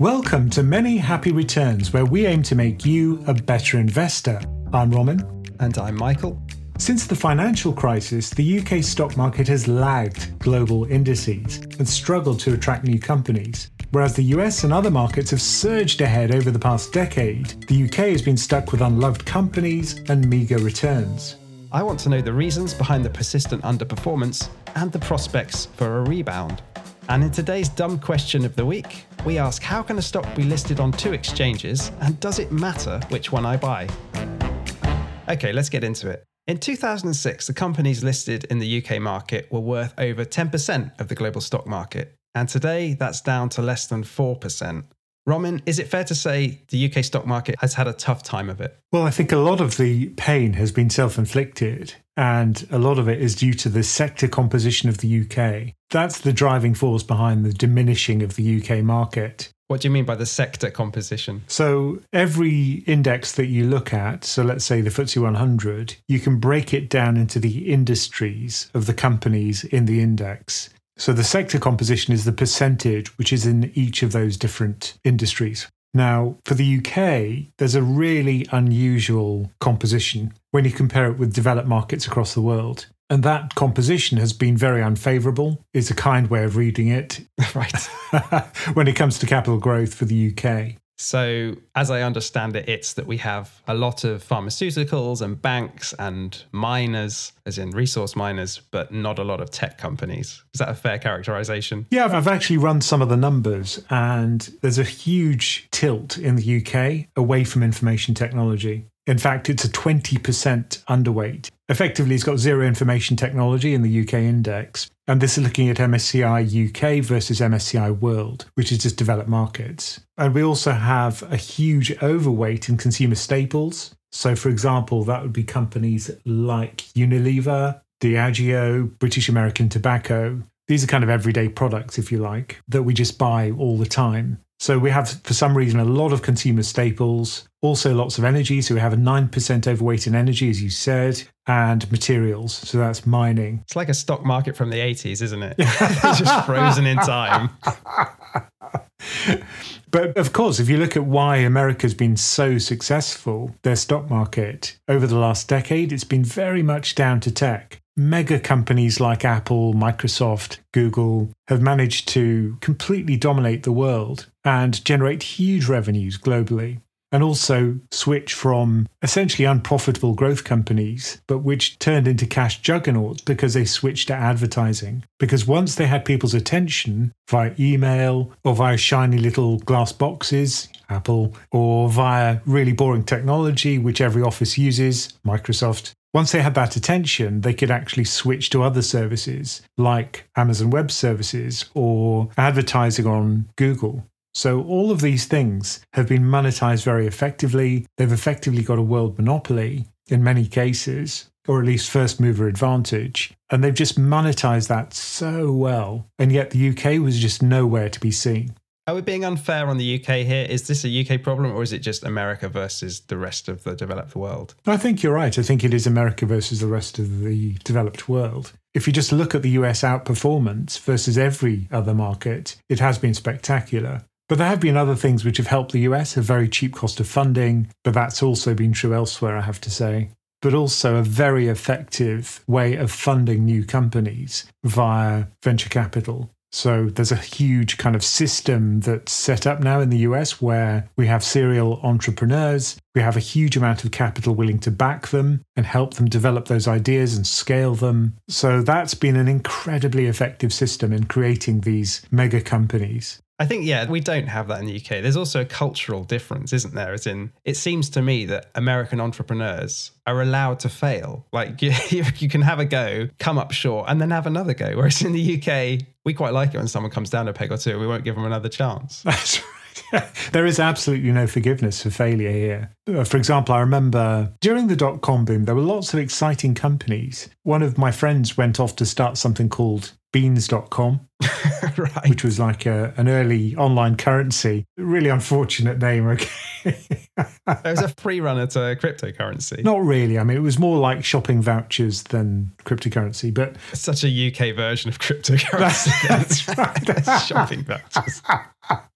Welcome to Many Happy Returns, where we aim to make you a better investor. I'm Roman. And I'm Michael. Since the financial crisis, the UK stock market has lagged global indices and struggled to attract new companies. Whereas the US and other markets have surged ahead over the past decade, the UK has been stuck with unloved companies and meagre returns. I want to know the reasons behind the persistent underperformance and the prospects for a rebound. And in today's dumb question of the week, we ask how can a stock be listed on two exchanges and does it matter which one I buy? Okay, let's get into it. In 2006, the companies listed in the UK market were worth over 10% of the global stock market. And today, that's down to less than 4%. Roman, is it fair to say the UK stock market has had a tough time of it? Well, I think a lot of the pain has been self inflicted, and a lot of it is due to the sector composition of the UK. That's the driving force behind the diminishing of the UK market. What do you mean by the sector composition? So, every index that you look at, so let's say the FTSE 100, you can break it down into the industries of the companies in the index. So the sector composition is the percentage which is in each of those different industries. Now, for the UK, there's a really unusual composition when you compare it with developed markets across the world. And that composition has been very unfavorable, is a kind way of reading it. right. when it comes to capital growth for the UK. So, as I understand it, it's that we have a lot of pharmaceuticals and banks and miners, as in resource miners, but not a lot of tech companies. Is that a fair characterization? Yeah, I've actually run some of the numbers, and there's a huge tilt in the UK away from information technology. In fact, it's a 20% underweight. Effectively, it's got zero information technology in the UK index. And this is looking at MSCI UK versus MSCI World, which is just developed markets. And we also have a huge overweight in consumer staples. So, for example, that would be companies like Unilever, Diageo, British American Tobacco. These are kind of everyday products, if you like, that we just buy all the time. So we have, for some reason, a lot of consumer staples, also lots of energy. So we have a 9% overweight in energy, as you said, and materials. So that's mining. It's like a stock market from the 80s, isn't it? it's just frozen in time. But of course, if you look at why America's been so successful, their stock market over the last decade, it's been very much down to tech mega companies like Apple, Microsoft, Google have managed to completely dominate the world and generate huge revenues globally. And also switch from essentially unprofitable growth companies, but which turned into cash juggernauts because they switched to advertising. Because once they had people's attention via email or via shiny little glass boxes, Apple, or via really boring technology, which every office uses, Microsoft, once they had that attention, they could actually switch to other services like Amazon Web Services or advertising on Google. So, all of these things have been monetized very effectively. They've effectively got a world monopoly in many cases, or at least first mover advantage. And they've just monetized that so well. And yet, the UK was just nowhere to be seen. Are we being unfair on the UK here? Is this a UK problem or is it just America versus the rest of the developed world? I think you're right. I think it is America versus the rest of the developed world. If you just look at the US outperformance versus every other market, it has been spectacular. But there have been other things which have helped the US, a very cheap cost of funding, but that's also been true elsewhere, I have to say. But also a very effective way of funding new companies via venture capital. So there's a huge kind of system that's set up now in the US where we have serial entrepreneurs. We have a huge amount of capital willing to back them and help them develop those ideas and scale them. So that's been an incredibly effective system in creating these mega companies. I think, yeah, we don't have that in the UK. There's also a cultural difference, isn't there? As in, it seems to me that American entrepreneurs are allowed to fail. Like, you, you can have a go, come up short, and then have another go. Whereas in the UK, we quite like it when someone comes down a peg or two. We won't give them another chance. That's right. there is absolutely no forgiveness for failure here. Uh, for example, I remember during the dot com boom, there were lots of exciting companies. One of my friends went off to start something called beenz.com, right. which was like a, an early online currency. Really unfortunate name, okay. it was a free runner to cryptocurrency. Not really. I mean, it was more like shopping vouchers than cryptocurrency, but. It's such a UK version of cryptocurrency. That's, that's right. shopping vouchers.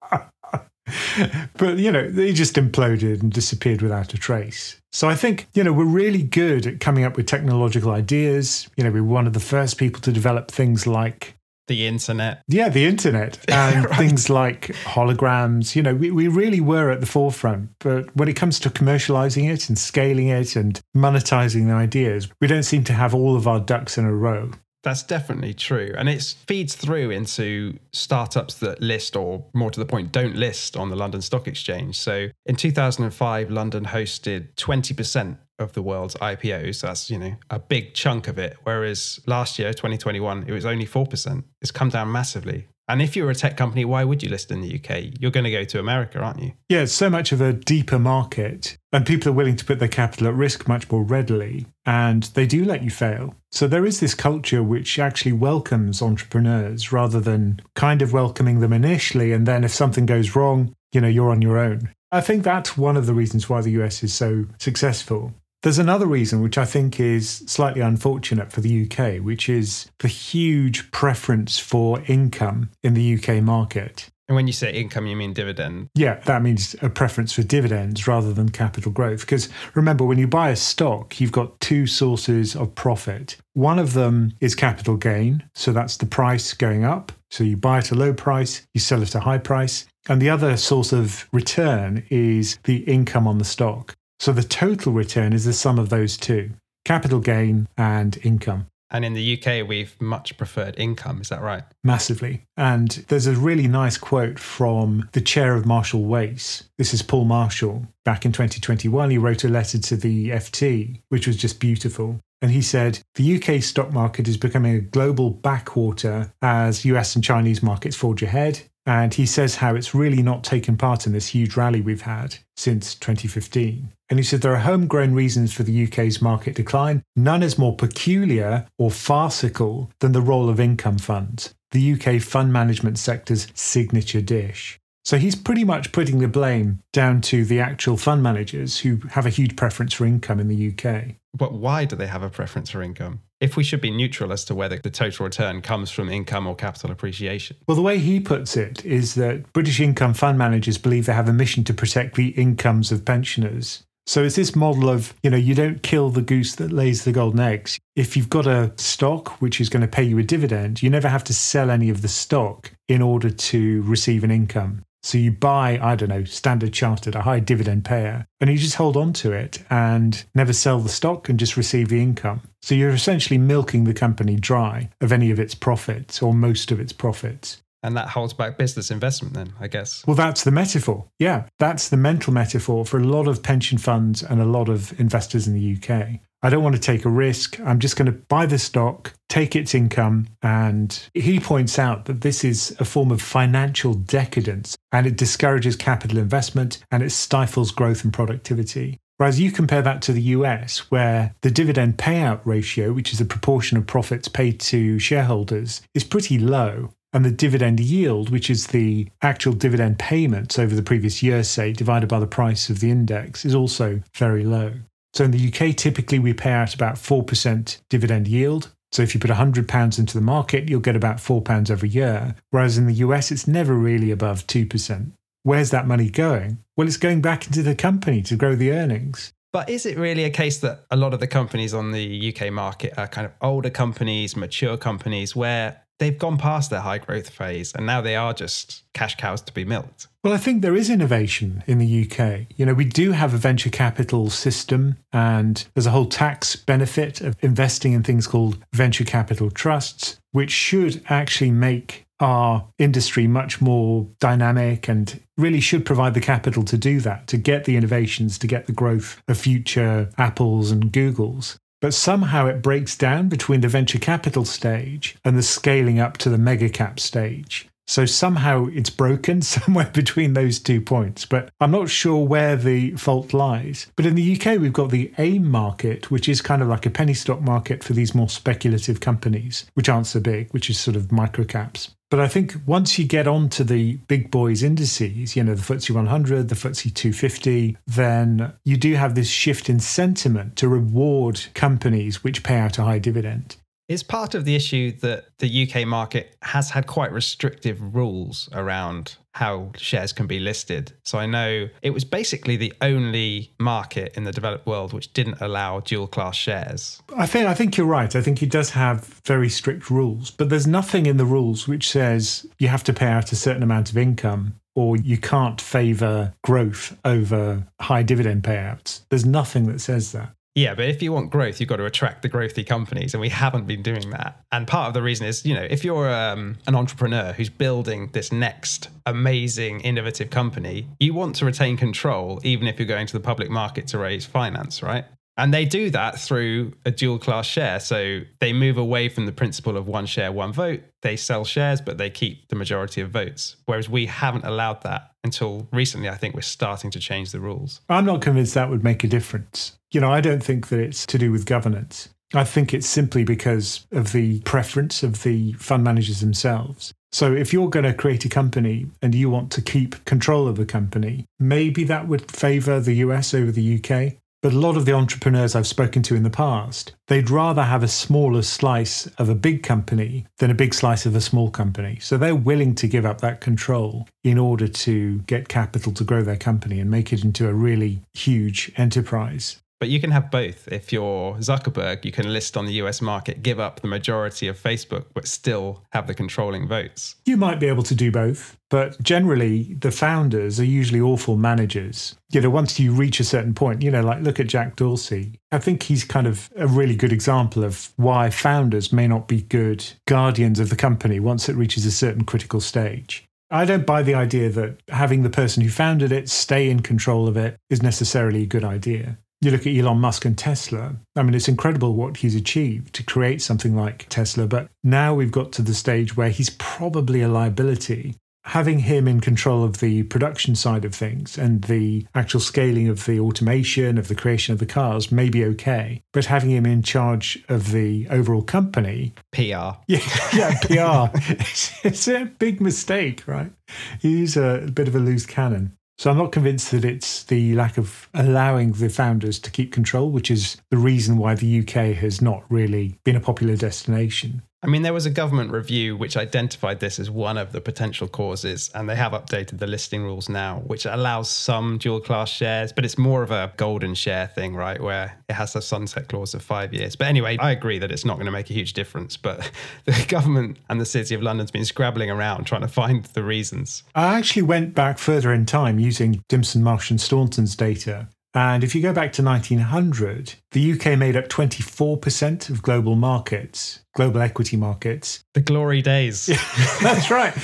but, you know, they just imploded and disappeared without a trace. So I think, you know, we're really good at coming up with technological ideas. You know, we are one of the first people to develop things like the internet. Yeah, the internet and right. things like holograms. You know, we, we really were at the forefront. But when it comes to commercializing it and scaling it and monetizing the ideas, we don't seem to have all of our ducks in a row. That's definitely true. And it feeds through into startups that list, or more to the point, don't list on the London Stock Exchange. So in 2005, London hosted 20% of the world's IPOs. That's, you know, a big chunk of it. Whereas last year, 2021, it was only 4%. It's come down massively. And if you're a tech company, why would you list in the UK? You're going to go to America, aren't you? Yeah, it's so much of a deeper market, and people are willing to put their capital at risk much more readily, and they do let you fail. So there is this culture which actually welcomes entrepreneurs rather than kind of welcoming them initially, and then if something goes wrong, you know, you're on your own. I think that's one of the reasons why the US is so successful. There's another reason which I think is slightly unfortunate for the UK, which is the huge preference for income in the UK market. And when you say income, you mean dividend? Yeah, that means a preference for dividends rather than capital growth. Because remember, when you buy a stock, you've got two sources of profit. One of them is capital gain. So that's the price going up. So you buy at a low price, you sell at a high price. And the other source of return is the income on the stock. So the total return is the sum of those two capital gain and income. And in the UK, we've much preferred income. Is that right? Massively. And there's a really nice quote from the chair of Marshall Wace. This is Paul Marshall. Back in 2021, he wrote a letter to the FT, which was just beautiful. And he said, The UK stock market is becoming a global backwater as US and Chinese markets forge ahead. And he says how it's really not taken part in this huge rally we've had since 2015. And he said there are homegrown reasons for the UK's market decline. None is more peculiar or farcical than the role of income funds, the UK fund management sector's signature dish. So he's pretty much putting the blame down to the actual fund managers who have a huge preference for income in the UK. But why do they have a preference for income? If we should be neutral as to whether the total return comes from income or capital appreciation. Well, the way he puts it is that British income fund managers believe they have a mission to protect the incomes of pensioners. So it's this model of, you know, you don't kill the goose that lays the golden eggs. If you've got a stock which is going to pay you a dividend, you never have to sell any of the stock in order to receive an income. So you buy, I don't know, Standard Chartered, a high dividend payer, and you just hold on to it and never sell the stock and just receive the income. So you're essentially milking the company dry of any of its profits or most of its profits. And that holds back business investment, then, I guess. Well, that's the metaphor. Yeah, that's the mental metaphor for a lot of pension funds and a lot of investors in the UK. I don't want to take a risk. I'm just going to buy the stock, take its income. And he points out that this is a form of financial decadence and it discourages capital investment and it stifles growth and productivity. Whereas you compare that to the US, where the dividend payout ratio, which is the proportion of profits paid to shareholders, is pretty low. And the dividend yield, which is the actual dividend payments over the previous year, say, divided by the price of the index, is also very low. So in the UK, typically we pay out about 4% dividend yield. So if you put £100 into the market, you'll get about £4 every year. Whereas in the US, it's never really above 2%. Where's that money going? Well, it's going back into the company to grow the earnings. But is it really a case that a lot of the companies on the UK market are kind of older companies, mature companies, where they've gone past their high growth phase and now they are just cash cows to be milked. Well, I think there is innovation in the UK. You know, we do have a venture capital system and there's a whole tax benefit of investing in things called venture capital trusts, which should actually make our industry much more dynamic and really should provide the capital to do that, to get the innovations, to get the growth of future Apples and Googles. But somehow it breaks down between the venture capital stage and the scaling up to the mega cap stage. So somehow it's broken somewhere between those two points, but I'm not sure where the fault lies. But in the UK, we've got the AIM market, which is kind of like a penny stock market for these more speculative companies, which aren't so big, which is sort of microcaps. But I think once you get onto the big boys indices, you know, the FTSE 100, the FTSE 250, then you do have this shift in sentiment to reward companies which pay out a high dividend. Is part of the issue that the UK market has had quite restrictive rules around how shares can be listed. So I know it was basically the only market in the developed world which didn't allow dual class shares. I think I think you're right. I think it does have very strict rules, but there's nothing in the rules which says you have to pay out a certain amount of income or you can't favor growth over high dividend payouts. There's nothing that says that. Yeah, but if you want growth, you've got to attract the growthy companies, and we haven't been doing that. And part of the reason is, you know, if you're um, an entrepreneur who's building this next amazing, innovative company, you want to retain control, even if you're going to the public market to raise finance, right? And they do that through a dual class share. So they move away from the principle of one share, one vote. They sell shares, but they keep the majority of votes. Whereas we haven't allowed that until recently. I think we're starting to change the rules. I'm not convinced that would make a difference. You know, I don't think that it's to do with governance. I think it's simply because of the preference of the fund managers themselves. So if you're going to create a company and you want to keep control of the company, maybe that would favor the US over the UK. But a lot of the entrepreneurs I've spoken to in the past, they'd rather have a smaller slice of a big company than a big slice of a small company. So they're willing to give up that control in order to get capital to grow their company and make it into a really huge enterprise. But you can have both. If you're Zuckerberg, you can list on the US market, give up the majority of Facebook, but still have the controlling votes. You might be able to do both, but generally, the founders are usually awful managers. You know, once you reach a certain point, you know, like look at Jack Dorsey. I think he's kind of a really good example of why founders may not be good guardians of the company once it reaches a certain critical stage. I don't buy the idea that having the person who founded it stay in control of it is necessarily a good idea you look at Elon Musk and Tesla. I mean, it's incredible what he's achieved to create something like Tesla. But now we've got to the stage where he's probably a liability. Having him in control of the production side of things and the actual scaling of the automation, of the creation of the cars, may be okay. But having him in charge of the overall company. PR. Yeah, yeah PR. it's, it's a big mistake, right? He's a bit of a loose cannon. So I'm not convinced that it's the lack of allowing the founders to keep control, which is the reason why the UK has not really been a popular destination. I mean, there was a government review which identified this as one of the potential causes, and they have updated the listing rules now, which allows some dual class shares, but it's more of a golden share thing, right? Where it has a sunset clause of five years. But anyway, I agree that it's not going to make a huge difference, but the government and the City of London's been scrabbling around trying to find the reasons. I actually went back further in time using Dimson Marsh and Staunton's data and if you go back to 1900, the UK made up 24% of global markets, global equity markets. The glory days. that's right.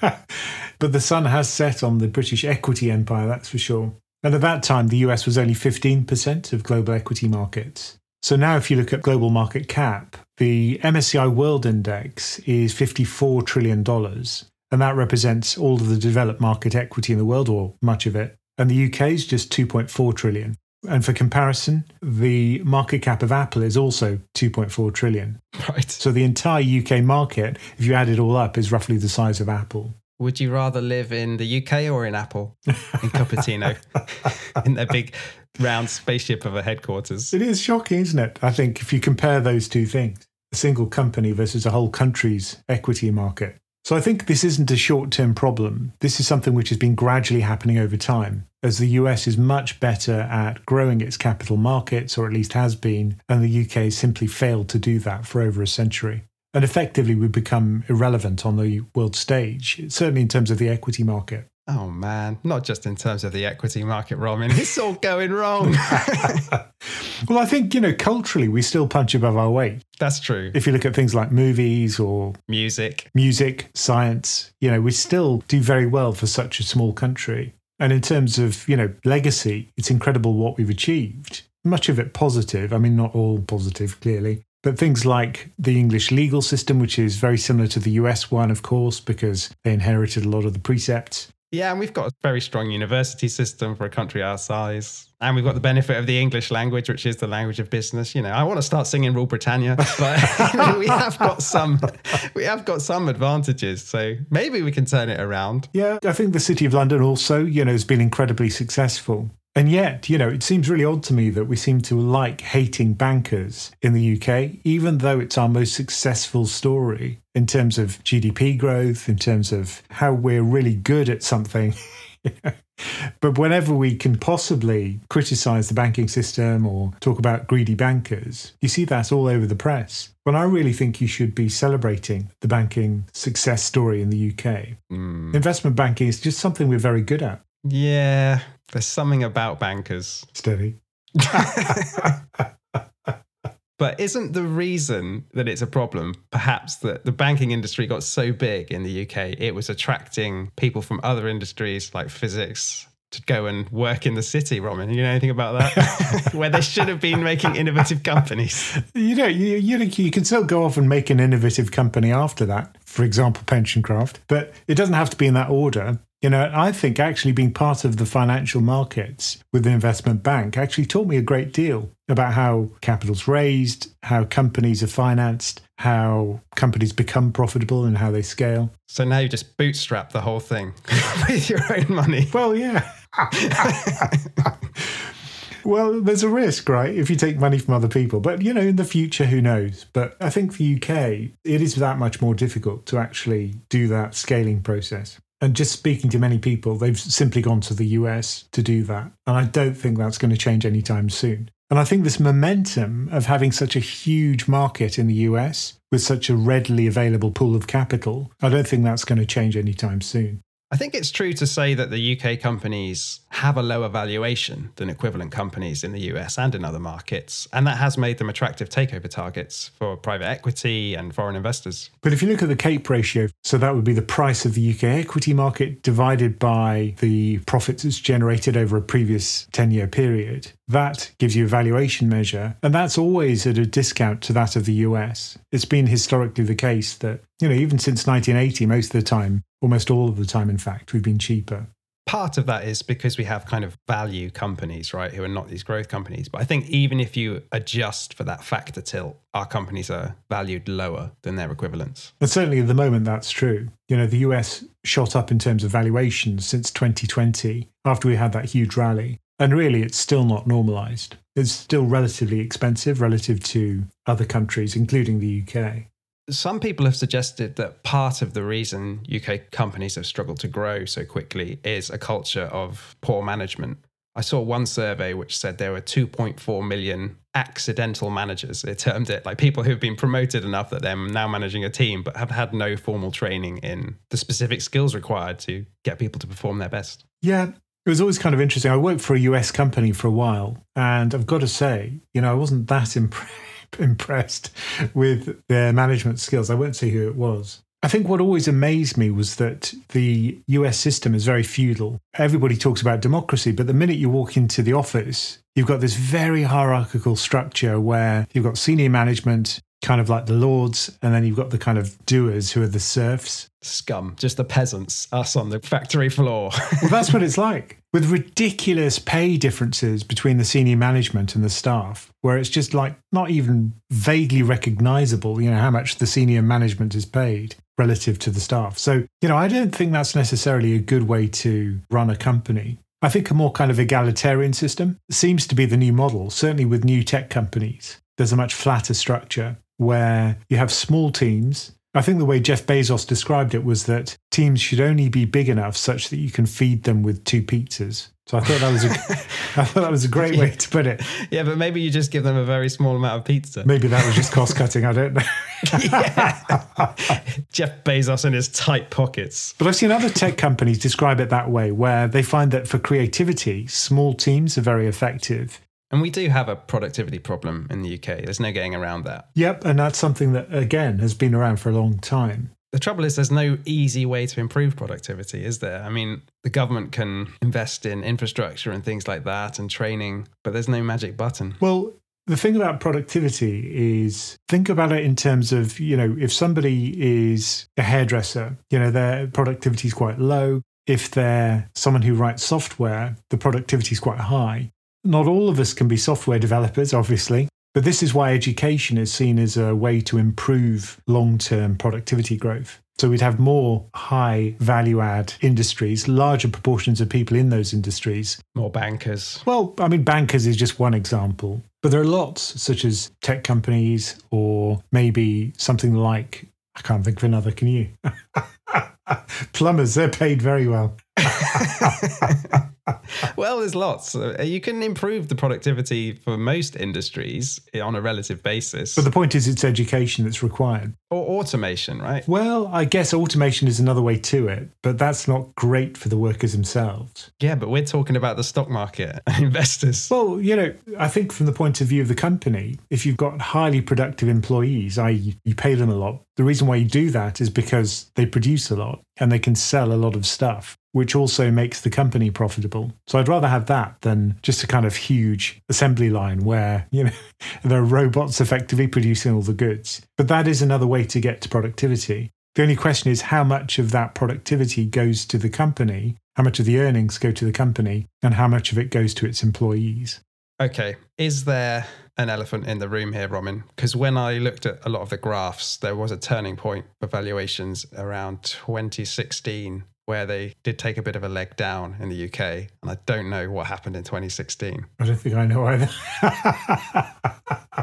but the sun has set on the British equity empire, that's for sure. And at that time, the US was only 15% of global equity markets. So now, if you look at global market cap, the MSCI World Index is $54 trillion. And that represents all of the developed market equity in the world, or much of it and the UK is just 2.4 trillion. And for comparison, the market cap of Apple is also 2.4 trillion. Right. So the entire UK market, if you add it all up, is roughly the size of Apple. Would you rather live in the UK or in Apple, in Cupertino, in their big round spaceship of a headquarters? It is shocking, isn't it? I think if you compare those two things, a single company versus a whole country's equity market. So I think this isn't a short term problem. This is something which has been gradually happening over time, as the US is much better at growing its capital markets, or at least has been, and the UK simply failed to do that for over a century. And effectively, we've become irrelevant on the world stage, certainly in terms of the equity market. Oh man, not just in terms of the equity market, Roman. It's all going wrong. well, I think, you know, culturally, we still punch above our weight. That's true. If you look at things like movies or music, music, science, you know, we still do very well for such a small country. And in terms of, you know, legacy, it's incredible what we've achieved. Much of it positive. I mean, not all positive, clearly. But things like the English legal system, which is very similar to the US one, of course, because they inherited a lot of the precepts. Yeah, and we've got a very strong university system for a country our size. And we've got the benefit of the English language, which is the language of business. You know, I want to start singing Rule Britannia, but you know, we have got some we have got some advantages. So maybe we can turn it around. Yeah, I think the City of London also, you know, has been incredibly successful. And yet, you know, it seems really odd to me that we seem to like hating bankers in the UK, even though it's our most successful story in terms of GDP growth, in terms of how we're really good at something. but whenever we can possibly criticize the banking system or talk about greedy bankers, you see that all over the press. When I really think you should be celebrating the banking success story in the UK. Mm. Investment banking is just something we're very good at. Yeah, there's something about bankers. Steady. But isn't the reason that it's a problem perhaps that the banking industry got so big in the UK, it was attracting people from other industries like physics to go and work in the city, Roman? You know anything about that? Where they should have been making innovative companies. You know, you, you, you can still go off and make an innovative company after that, for example, Pensioncraft, but it doesn't have to be in that order. You know, I think actually being part of the financial markets with the investment bank actually taught me a great deal about how capital's raised, how companies are financed, how companies become profitable and how they scale. So now you just bootstrap the whole thing with your own money. Well, yeah. well, there's a risk, right? If you take money from other people. But, you know, in the future, who knows? But I think for the UK, it is that much more difficult to actually do that scaling process. And just speaking to many people, they've simply gone to the US to do that. And I don't think that's going to change anytime soon. And I think this momentum of having such a huge market in the US with such a readily available pool of capital, I don't think that's going to change anytime soon. I think it's true to say that the UK companies have a lower valuation than equivalent companies in the US and in other markets, and that has made them attractive takeover targets for private equity and foreign investors. But if you look at the CAPE ratio, so that would be the price of the UK equity market divided by the profits it's generated over a previous 10 year period, that gives you a valuation measure, and that's always at a discount to that of the US. It's been historically the case that, you know, even since 1980, most of the time, almost all of the time, in fact, we've been cheaper. Part of that is because we have kind of value companies, right, who are not these growth companies. But I think even if you adjust for that factor tilt, our companies are valued lower than their equivalents. And certainly at the moment, that's true. You know, the US shot up in terms of valuations since 2020 after we had that huge rally. And really, it's still not normalized. It's still relatively expensive relative to other countries, including the UK. Some people have suggested that part of the reason UK companies have struggled to grow so quickly is a culture of poor management. I saw one survey which said there were 2.4 million accidental managers, they termed it, like people who've been promoted enough that they're now managing a team, but have had no formal training in the specific skills required to get people to perform their best. Yeah, it was always kind of interesting. I worked for a US company for a while, and I've got to say, you know, I wasn't that imp- impressed with their management skills. I won't say who it was. I think what always amazed me was that the US system is very feudal. Everybody talks about democracy, but the minute you walk into the office, you've got this very hierarchical structure where you've got senior management, kind of like the lords, and then you've got the kind of doers who are the serfs. Scum, just the peasants, us on the factory floor. well, that's what it's like with ridiculous pay differences between the senior management and the staff, where it's just like not even vaguely recognizable, you know, how much the senior management is paid relative to the staff. So, you know, I don't think that's necessarily a good way to run a company. I think a more kind of egalitarian system seems to be the new model, certainly with new tech companies. There's a much flatter structure where you have small teams. I think the way Jeff Bezos described it was that teams should only be big enough such that you can feed them with two pizzas. So I thought that was a, I thought that was a great way to put it. Yeah, but maybe you just give them a very small amount of pizza. Maybe that was just cost cutting. I don't know. Jeff Bezos in his tight pockets. But I've seen other tech companies describe it that way, where they find that for creativity, small teams are very effective and we do have a productivity problem in the UK. There's no getting around that. Yep. And that's something that, again, has been around for a long time. The trouble is, there's no easy way to improve productivity, is there? I mean, the government can invest in infrastructure and things like that and training, but there's no magic button. Well, the thing about productivity is think about it in terms of, you know, if somebody is a hairdresser, you know, their productivity is quite low. If they're someone who writes software, the productivity is quite high. Not all of us can be software developers, obviously, But this is why education is seen as a way to improve long term productivity growth. So we'd have more high value add industries, larger proportions of people in those industries. More bankers. Well, I mean, bankers is just one example, but there are lots, such as tech companies or maybe something like, I can't think of another, can you? Plumbers, they're paid very well. well, there's lots. Uh, you can improve the productivity for most industries on a relative basis. But the point is, it's education that's required. Or automation, right? Well, I guess automation is another way to it, but that's not great for the workers themselves. Yeah, but we're talking about the stock market investors. Well, you know, I think from the point of view of the company, if you've got highly productive employees, i.e., you pay them a lot, the reason why you do that is because they produce a lot and they can sell a lot of stuff which also makes the company profitable. So I'd rather have that than just a kind of huge assembly line where, you know, there are robots effectively producing all the goods. But that is another way to get to productivity. The only question is how much of that productivity goes to the company, how much of the earnings go to the company, and how much of it goes to its employees. Okay. Is there an elephant in the room here, Roman? Because when I looked at a lot of the graphs, there was a turning point for valuations around 2016 where they did take a bit of a leg down in the UK. And I don't know what happened in 2016. I don't think I know either.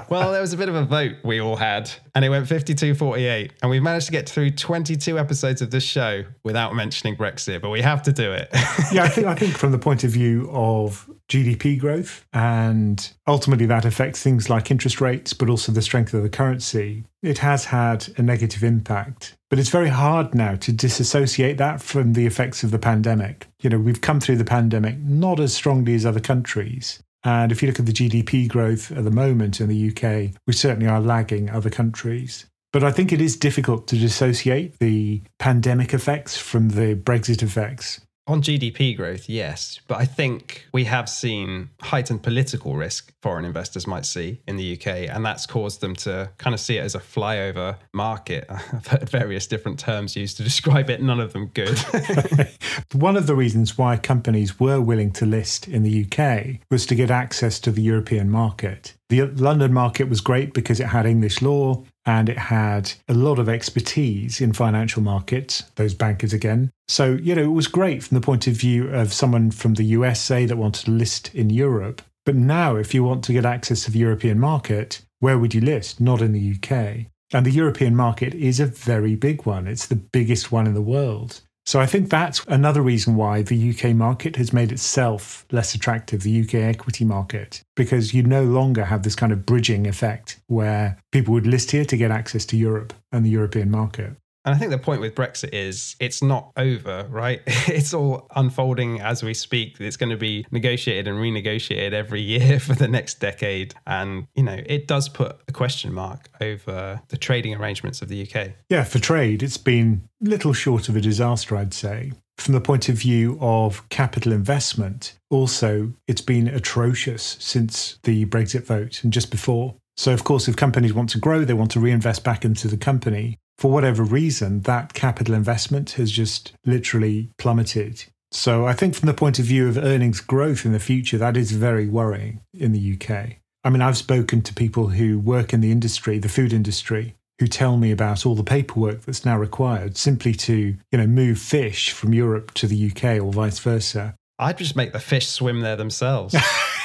well, there was a bit of a vote we all had, and it went 52 48. And we've managed to get through 22 episodes of this show without mentioning Brexit, but we have to do it. yeah, I think, I think from the point of view of GDP growth, and ultimately that affects things like interest rates, but also the strength of the currency. It has had a negative impact, but it's very hard now to disassociate that from the effects of the pandemic. You know, we've come through the pandemic not as strongly as other countries. And if you look at the GDP growth at the moment in the UK, we certainly are lagging other countries. But I think it is difficult to dissociate the pandemic effects from the Brexit effects. On GDP growth, yes. But I think we have seen heightened political risk foreign investors might see in the UK. And that's caused them to kind of see it as a flyover market. I've heard various different terms used to describe it, none of them good. One of the reasons why companies were willing to list in the UK was to get access to the European market. The London market was great because it had English law, and it had a lot of expertise in financial markets, those bankers again. So, you know, it was great from the point of view of someone from the USA that wanted to list in Europe. But now, if you want to get access to the European market, where would you list? Not in the UK. And the European market is a very big one. It's the biggest one in the world. So I think that's another reason why the UK market has made itself less attractive, the UK equity market, because you no longer have this kind of bridging effect where people would list here to get access to Europe and the European market. And I think the point with Brexit is it's not over, right? It's all unfolding as we speak. It's going to be negotiated and renegotiated every year for the next decade. And, you know, it does put a question mark over the trading arrangements of the UK. Yeah, for trade, it's been little short of a disaster, I'd say. From the point of view of capital investment, also, it's been atrocious since the Brexit vote and just before. So, of course, if companies want to grow, they want to reinvest back into the company for whatever reason, that capital investment has just literally plummeted. So I think from the point of view of earnings growth in the future, that is very worrying in the UK. I mean, I've spoken to people who work in the industry, the food industry, who tell me about all the paperwork that's now required simply to, you know, move fish from Europe to the UK or vice versa. I'd just make the fish swim there themselves.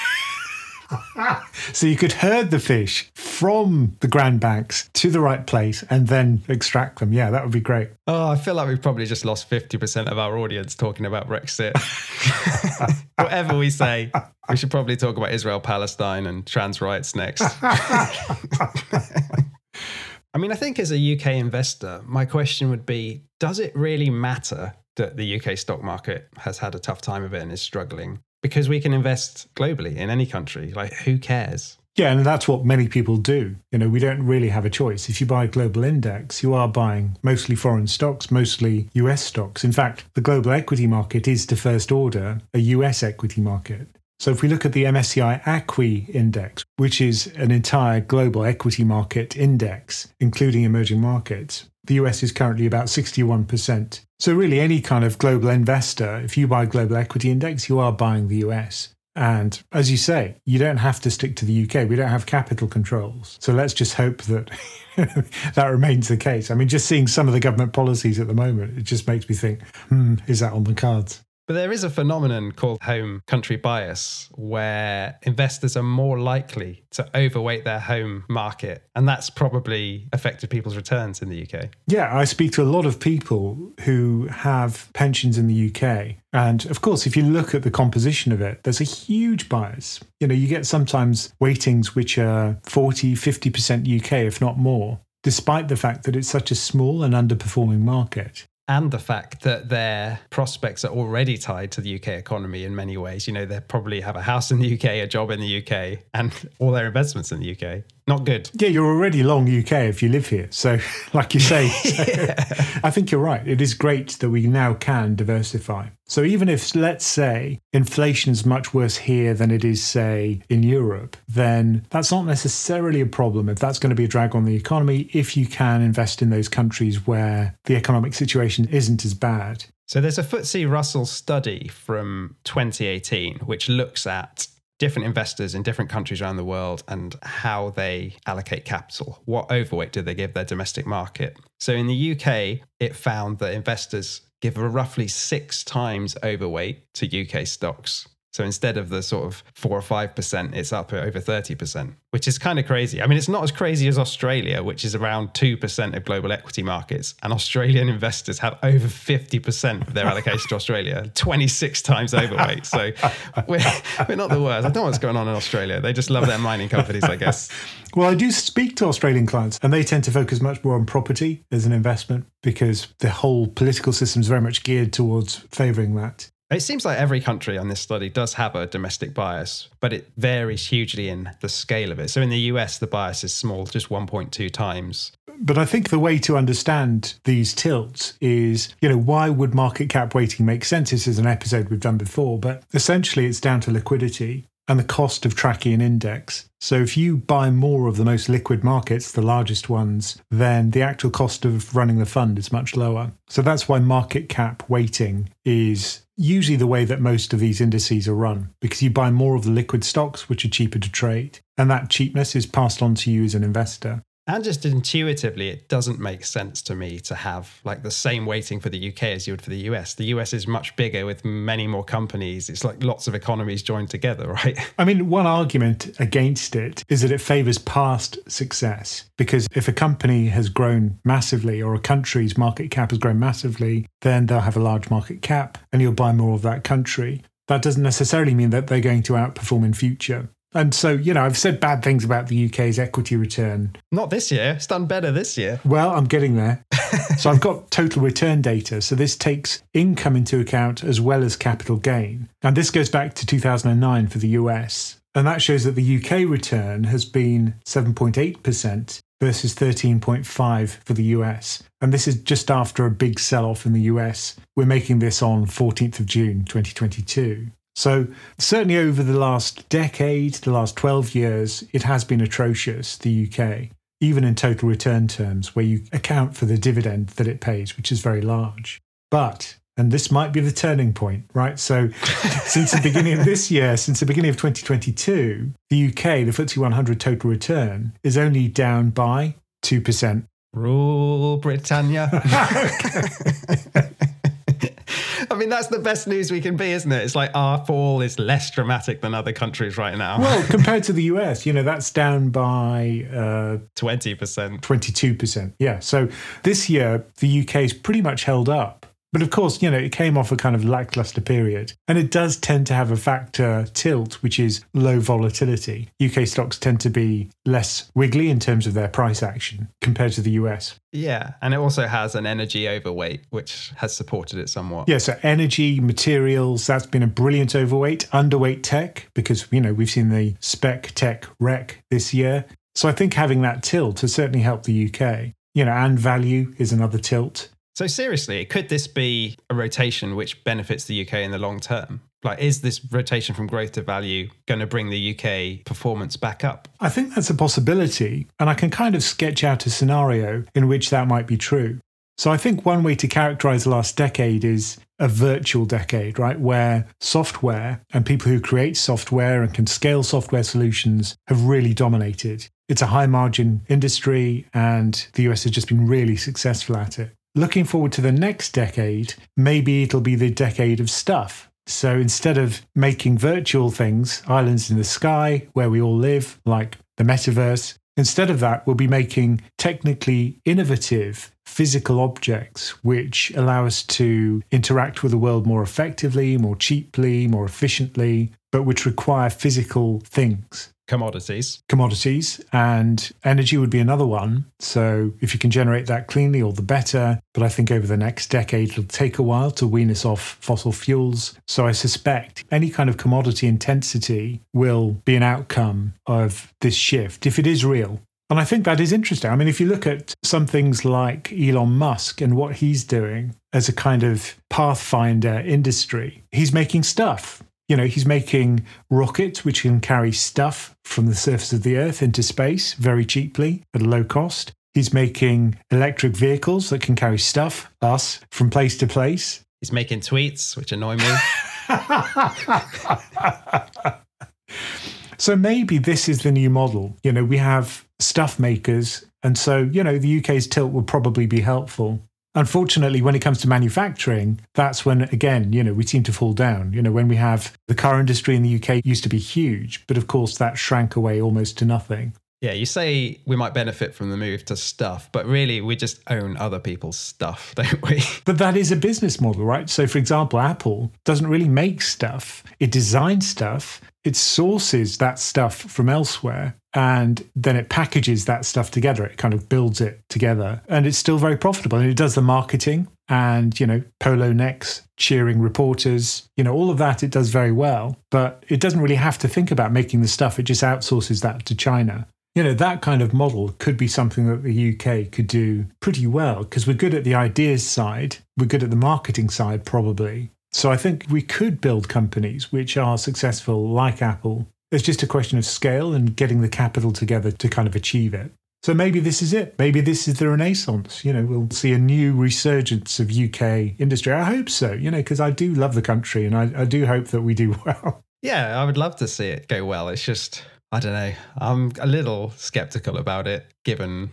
so you could herd the fish from the Grand Banks to the right place and then extract them. Yeah, that would be great. Oh, I feel like we've probably just lost 50% of our audience talking about Brexit. Whatever we say, we should probably talk about Israel, Palestine, and trans rights next. I mean, I think as a UK investor, my question would be Does it really matter that the UK stock market has had a tough time of it and is struggling? Because we can invest globally in any country. Like, who cares? Yeah, and that's what many people do. You know, we don't really have a choice. If you buy a global index, you are buying mostly foreign stocks, mostly US stocks. In fact, the global equity market is to first order a US equity market. So if we look at the MSCI ACWI index, which is an entire global equity market index, including emerging markets, the US is currently about 61%. So, really, any kind of global investor, if you buy global equity index, you are buying the US. And as you say, you don't have to stick to the UK. We don't have capital controls. So let's just hope that that remains the case. I mean, just seeing some of the government policies at the moment, it just makes me think, hmm, is that on the cards? But there is a phenomenon called home country bias where investors are more likely to overweight their home market. And that's probably affected people's returns in the UK. Yeah, I speak to a lot of people who have pensions in the UK. And of course, if you look at the composition of it, there's a huge bias. You know, you get sometimes weightings which are 40, 50% UK, if not more despite the fact that it's such a small and underperforming market and the fact that their prospects are already tied to the UK economy in many ways. You know, they probably have a house in the UK, a job in the UK, and all their investments in the UK. Not good. Yeah, you're already long UK if you live here. So, like you say, so I think you're right. It is great that we now can diversify. So, even if, let's say, inflation is much worse here than it is, say, in Europe, then that's not necessarily a problem if that's going to be a drag on the economy, if you can invest in those countries where the economic situation isn't as bad. So, there's a FTSE Russell study from 2018 which looks at different investors in different countries around the world and how they allocate capital. What overweight do they give their domestic market? So in the UK, it found that investors give a roughly six times overweight to UK stocks so instead of the sort of four or five percent, it's up over thirty percent, which is kind of crazy. I mean, it's not as crazy as Australia, which is around two percent of global equity markets, and Australian investors have over fifty percent of their allocation to Australia, twenty-six times overweight. So we're, we're not the worst. I don't know what's going on in Australia. They just love their mining companies, I guess. Well, I do speak to Australian clients, and they tend to focus much more on property as an investment because the whole political system is very much geared towards favouring that. It seems like every country on this study does have a domestic bias, but it varies hugely in the scale of it. So in the US, the bias is small, just 1.2 times. But I think the way to understand these tilts is, you know, why would market cap weighting make sense? This is an episode we've done before, but essentially it's down to liquidity and the cost of tracking an index. So if you buy more of the most liquid markets, the largest ones, then the actual cost of running the fund is much lower. So that's why market cap weighting is usually the way that most of these indices are run because you buy more of the liquid stocks which are cheaper to trade and that cheapness is passed on to you as an investor. And just intuitively, it doesn't make sense to me to have like the same weighting for the UK as you would for the US. The US is much bigger with many more companies. It's like lots of economies joined together, right? I mean, one argument against it is that it favors past success. Because if a company has grown massively or a country's market cap has grown massively, then they'll have a large market cap and you'll buy more of that country. That doesn't necessarily mean that they're going to outperform in future. And so, you know, I've said bad things about the UK's equity return. Not this year. It's done better this year. Well, I'm getting there. so I've got total return data. So this takes income into account as well as capital gain. And this goes back to 2009 for the US. And that shows that the UK return has been 7.8% versus 13.5 for the US. And this is just after a big sell off in the US. We're making this on 14th of June 2022. So, certainly over the last decade, the last 12 years, it has been atrocious, the UK, even in total return terms, where you account for the dividend that it pays, which is very large. But, and this might be the turning point, right? So, since the beginning of this year, since the beginning of 2022, the UK, the FTSE 100 total return, is only down by 2%. Rule Britannia. I mean, that's the best news we can be, isn't it? It's like our fall is less dramatic than other countries right now. Well, compared to the US, you know, that's down by uh, 20%. 22%. Yeah. So this year, the UK's pretty much held up. But of course, you know, it came off a kind of lackluster period. And it does tend to have a factor tilt, which is low volatility. UK stocks tend to be less wiggly in terms of their price action compared to the US. Yeah. And it also has an energy overweight, which has supported it somewhat. Yeah. So energy, materials, that's been a brilliant overweight. Underweight tech, because, you know, we've seen the spec tech wreck this year. So I think having that tilt has certainly helped the UK. You know, and value is another tilt. So seriously, could this be a rotation which benefits the UK in the long term? Like, is this rotation from growth to value going to bring the UK performance back up? I think that's a possibility. And I can kind of sketch out a scenario in which that might be true. So I think one way to characterize the last decade is a virtual decade, right? Where software and people who create software and can scale software solutions have really dominated. It's a high margin industry, and the US has just been really successful at it. Looking forward to the next decade, maybe it'll be the decade of stuff. So instead of making virtual things, islands in the sky where we all live, like the metaverse, instead of that, we'll be making technically innovative physical objects which allow us to interact with the world more effectively, more cheaply, more efficiently, but which require physical things commodities. Commodities and energy would be another one. So if you can generate that cleanly, all the better. But I think over the next decade, it'll take a while to wean us off fossil fuels. So I suspect any kind of commodity intensity will be an outcome of this shift if it is real. And I think that is interesting. I mean, if you look at some things like Elon Musk and what he's doing as a kind of pathfinder industry, he's making stuff you know, he's making rockets which can carry stuff from the surface of the Earth into space very cheaply at a low cost. He's making electric vehicles that can carry stuff, us, from place to place. He's making tweets, which annoy me. so maybe this is the new model. You know, we have stuff makers. And so, you know, the UK's tilt will probably be helpful. Unfortunately, when it comes to manufacturing, that's when, again, you know, we seem to fall down. You know, when we have the car industry in the UK used to be huge, but of course that shrank away almost to nothing. Yeah, you say we might benefit from the move to stuff, but really we just own other people's stuff, don't we? But that is a business model, right? So, for example, Apple doesn't really make stuff, it designs stuff, it sources that stuff from elsewhere, and then it packages that stuff together. It kind of builds it together, and it's still very profitable. And it does the marketing and, you know, polo necks, cheering reporters, you know, all of that it does very well, but it doesn't really have to think about making the stuff. It just outsources that to China you know, that kind of model could be something that the UK could do pretty well because we're good at the ideas side, we're good at the marketing side, probably. So I think we could build companies which are successful like Apple. It's just a question of scale and getting the capital together to kind of achieve it. So maybe this is it. Maybe this is the renaissance. You know, we'll see a new resurgence of UK industry. I hope so, you know, because I do love the country and I, I do hope that we do well. Yeah, I would love to see it go well. It's just I don't know. I'm a little skeptical about it, given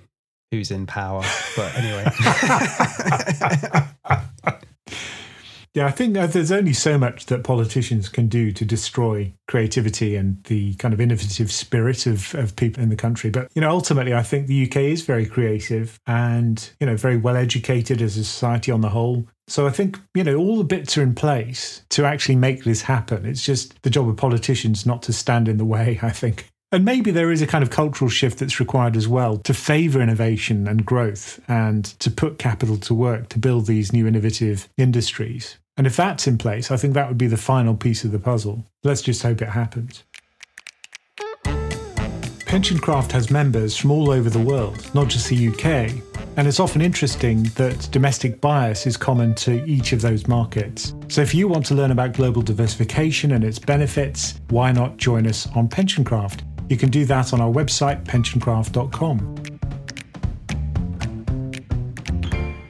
who's in power. But anyway. yeah, I think there's only so much that politicians can do to destroy creativity and the kind of innovative spirit of, of people in the country. But, you know, ultimately, I think the UK is very creative and, you know, very well educated as a society on the whole. So I think, you know, all the bits are in place to actually make this happen. It's just the job of politicians not to stand in the way, I think. And maybe there is a kind of cultural shift that's required as well to favor innovation and growth and to put capital to work to build these new innovative industries. And if that's in place, I think that would be the final piece of the puzzle. Let's just hope it happens. Pensioncraft has members from all over the world, not just the UK, and it's often interesting that domestic bias is common to each of those markets. So if you want to learn about global diversification and its benefits, why not join us on Pensioncraft? You can do that on our website, pensioncraft.com.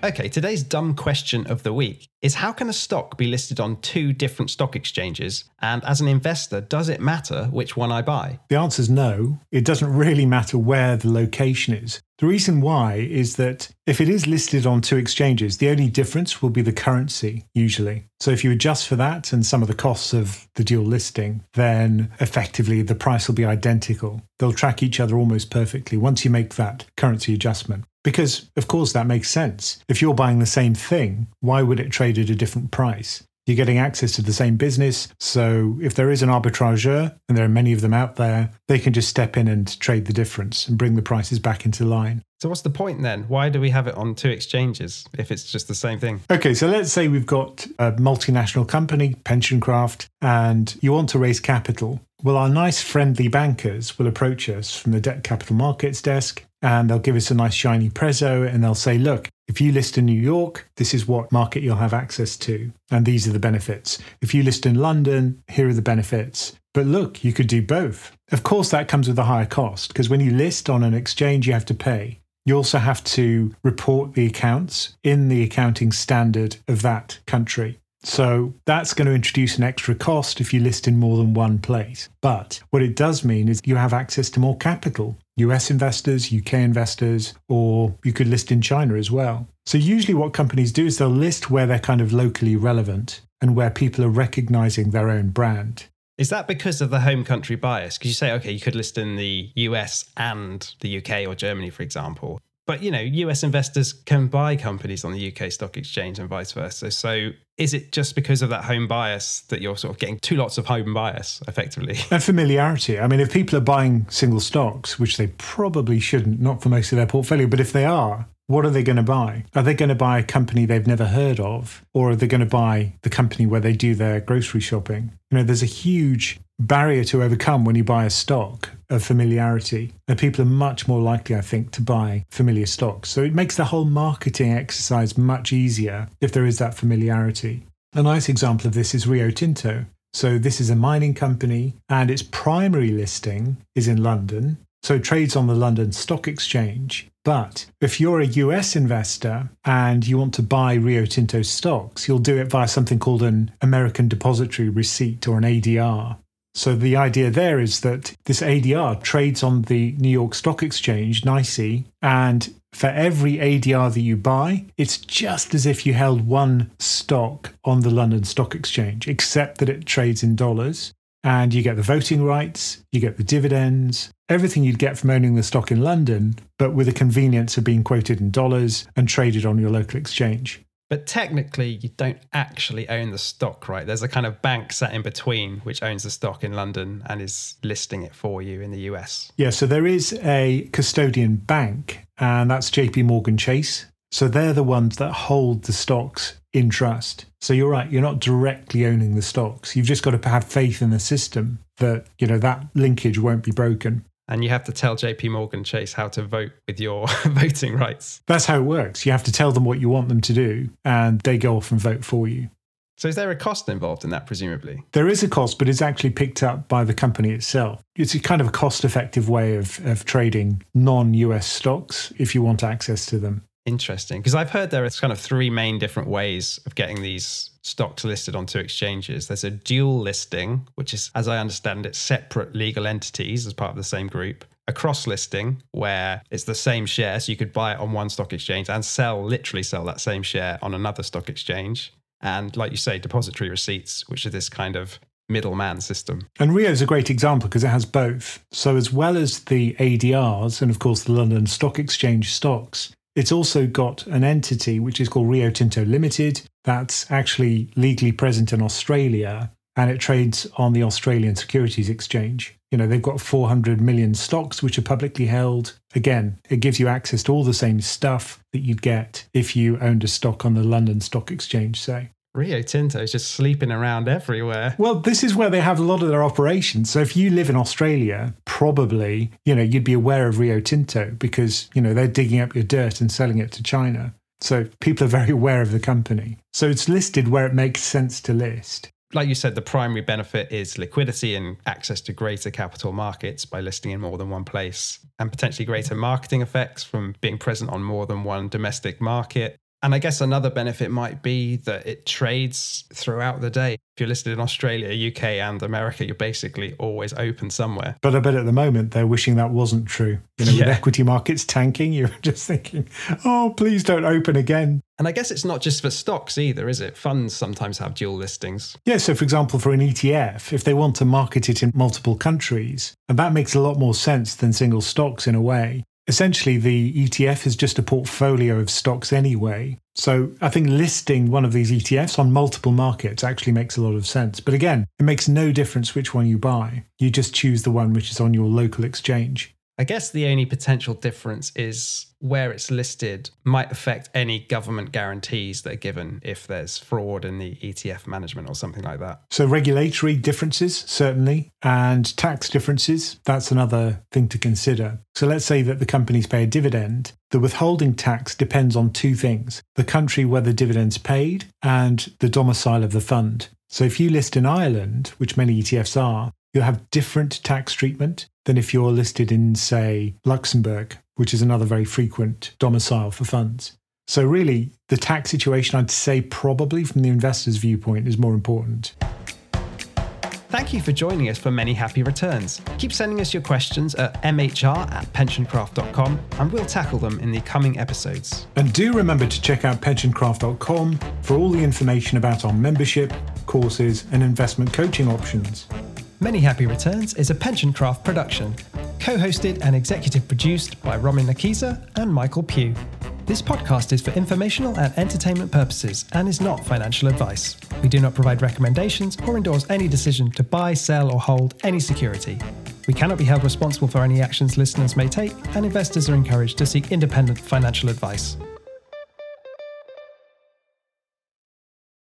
Okay, today's dumb question of the week is how can a stock be listed on two different stock exchanges? And as an investor, does it matter which one I buy? The answer is no. It doesn't really matter where the location is. The reason why is that if it is listed on two exchanges, the only difference will be the currency, usually. So if you adjust for that and some of the costs of the dual listing, then effectively the price will be identical. They'll track each other almost perfectly once you make that currency adjustment. Because, of course, that makes sense. If you're buying the same thing, why would it trade at a different price? You're getting access to the same business. So if there is an arbitrageur, and there are many of them out there, they can just step in and trade the difference and bring the prices back into line. So what's the point then? Why do we have it on two exchanges if it's just the same thing? Okay, so let's say we've got a multinational company, Pensioncraft, and you want to raise capital. Well, our nice friendly bankers will approach us from the debt capital markets desk and they'll give us a nice shiny prezzo and they'll say, look, if you list in New York, this is what market you'll have access to, and these are the benefits. If you list in London, here are the benefits. But look, you could do both. Of course, that comes with a higher cost because when you list on an exchange, you have to pay. You also have to report the accounts in the accounting standard of that country. So that's going to introduce an extra cost if you list in more than one place. But what it does mean is you have access to more capital. US investors, UK investors, or you could list in China as well. So, usually, what companies do is they'll list where they're kind of locally relevant and where people are recognizing their own brand. Is that because of the home country bias? Because you say, okay, you could list in the US and the UK or Germany, for example. But you know, US investors can buy companies on the UK stock exchange and vice versa. So is it just because of that home bias that you're sort of getting two lots of home bias effectively? And familiarity. I mean, if people are buying single stocks, which they probably shouldn't, not for most of their portfolio, but if they are, what are they going to buy? Are they going to buy a company they've never heard of? Or are they going to buy the company where they do their grocery shopping? You know, there's a huge barrier to overcome when you buy a stock of familiarity. And people are much more likely, I think, to buy familiar stocks. So it makes the whole marketing exercise much easier if there is that familiarity. A nice example of this is Rio Tinto. So this is a mining company and its primary listing is in London. So it trades on the London Stock Exchange. But if you're a US investor and you want to buy Rio Tinto stocks, you'll do it via something called an American Depository Receipt or an ADR. So the idea there is that this ADR trades on the New York Stock Exchange, NYSE, and for every ADR that you buy, it's just as if you held one stock on the London Stock Exchange, except that it trades in dollars. And you get the voting rights, you get the dividends, everything you'd get from owning the stock in London, but with the convenience of being quoted in dollars and traded on your local exchange. But technically, you don't actually own the stock, right? There's a kind of bank sat in between which owns the stock in London and is listing it for you in the US. Yeah, so there is a custodian bank, and that's JP Morgan Chase. So they're the ones that hold the stocks in trust. So you're right, you're not directly owning the stocks. You've just got to have faith in the system that, you know, that linkage won't be broken and you have to tell JP Morgan Chase how to vote with your voting rights. That's how it works. You have to tell them what you want them to do, and they go off and vote for you. So, is there a cost involved in that, presumably? There is a cost, but it's actually picked up by the company itself. It's a kind of a cost effective way of, of trading non US stocks if you want access to them. Interesting. Because I've heard there are kind of three main different ways of getting these stocks listed on two exchanges. There's a dual listing, which is, as I understand it, separate legal entities as part of the same group. A cross listing, where it's the same share, so you could buy it on one stock exchange and sell, literally sell that same share on another stock exchange. And like you say, depository receipts, which are this kind of middleman system. And Rio is a great example because it has both. So, as well as the ADRs and, of course, the London Stock Exchange stocks, it's also got an entity which is called Rio Tinto Limited that's actually legally present in Australia and it trades on the Australian Securities Exchange. You know, they've got 400 million stocks which are publicly held. Again, it gives you access to all the same stuff that you'd get if you owned a stock on the London Stock Exchange, say. Rio Tinto is just sleeping around everywhere. Well, this is where they have a lot of their operations. So if you live in Australia, probably, you know, you'd be aware of Rio Tinto because, you know, they're digging up your dirt and selling it to China. So people are very aware of the company. So it's listed where it makes sense to list. Like you said, the primary benefit is liquidity and access to greater capital markets by listing in more than one place, and potentially greater marketing effects from being present on more than one domestic market. And I guess another benefit might be that it trades throughout the day. If you're listed in Australia, UK, and America, you're basically always open somewhere. But I bet at the moment they're wishing that wasn't true. You know, yeah. with equity markets tanking, you're just thinking, oh, please don't open again. And I guess it's not just for stocks either, is it? Funds sometimes have dual listings. Yeah. So, for example, for an ETF, if they want to market it in multiple countries, and that makes a lot more sense than single stocks in a way, essentially the ETF is just a portfolio of stocks anyway. So I think listing one of these ETFs on multiple markets actually makes a lot of sense. But again, it makes no difference which one you buy. You just choose the one which is on your local exchange. I guess the only potential difference is where it's listed might affect any government guarantees that are given if there's fraud in the ETF management or something like that. So, regulatory differences, certainly, and tax differences, that's another thing to consider. So, let's say that the companies pay a dividend. The withholding tax depends on two things the country where the dividend's paid and the domicile of the fund. So, if you list in Ireland, which many ETFs are, you'll have different tax treatment than if you're listed in, say, Luxembourg, which is another very frequent domicile for funds. So, really, the tax situation, I'd say, probably from the investor's viewpoint, is more important. Thank you for joining us for Many Happy Returns. Keep sending us your questions at mhr at pensioncraft.com and we'll tackle them in the coming episodes. And do remember to check out pensioncraft.com for all the information about our membership, courses, and investment coaching options. Many Happy Returns is a Pensioncraft production, co hosted and executive produced by Ramin Nakisa and Michael Pugh. This podcast is for informational and entertainment purposes and is not financial advice. We do not provide recommendations or endorse any decision to buy, sell, or hold any security. We cannot be held responsible for any actions listeners may take, and investors are encouraged to seek independent financial advice.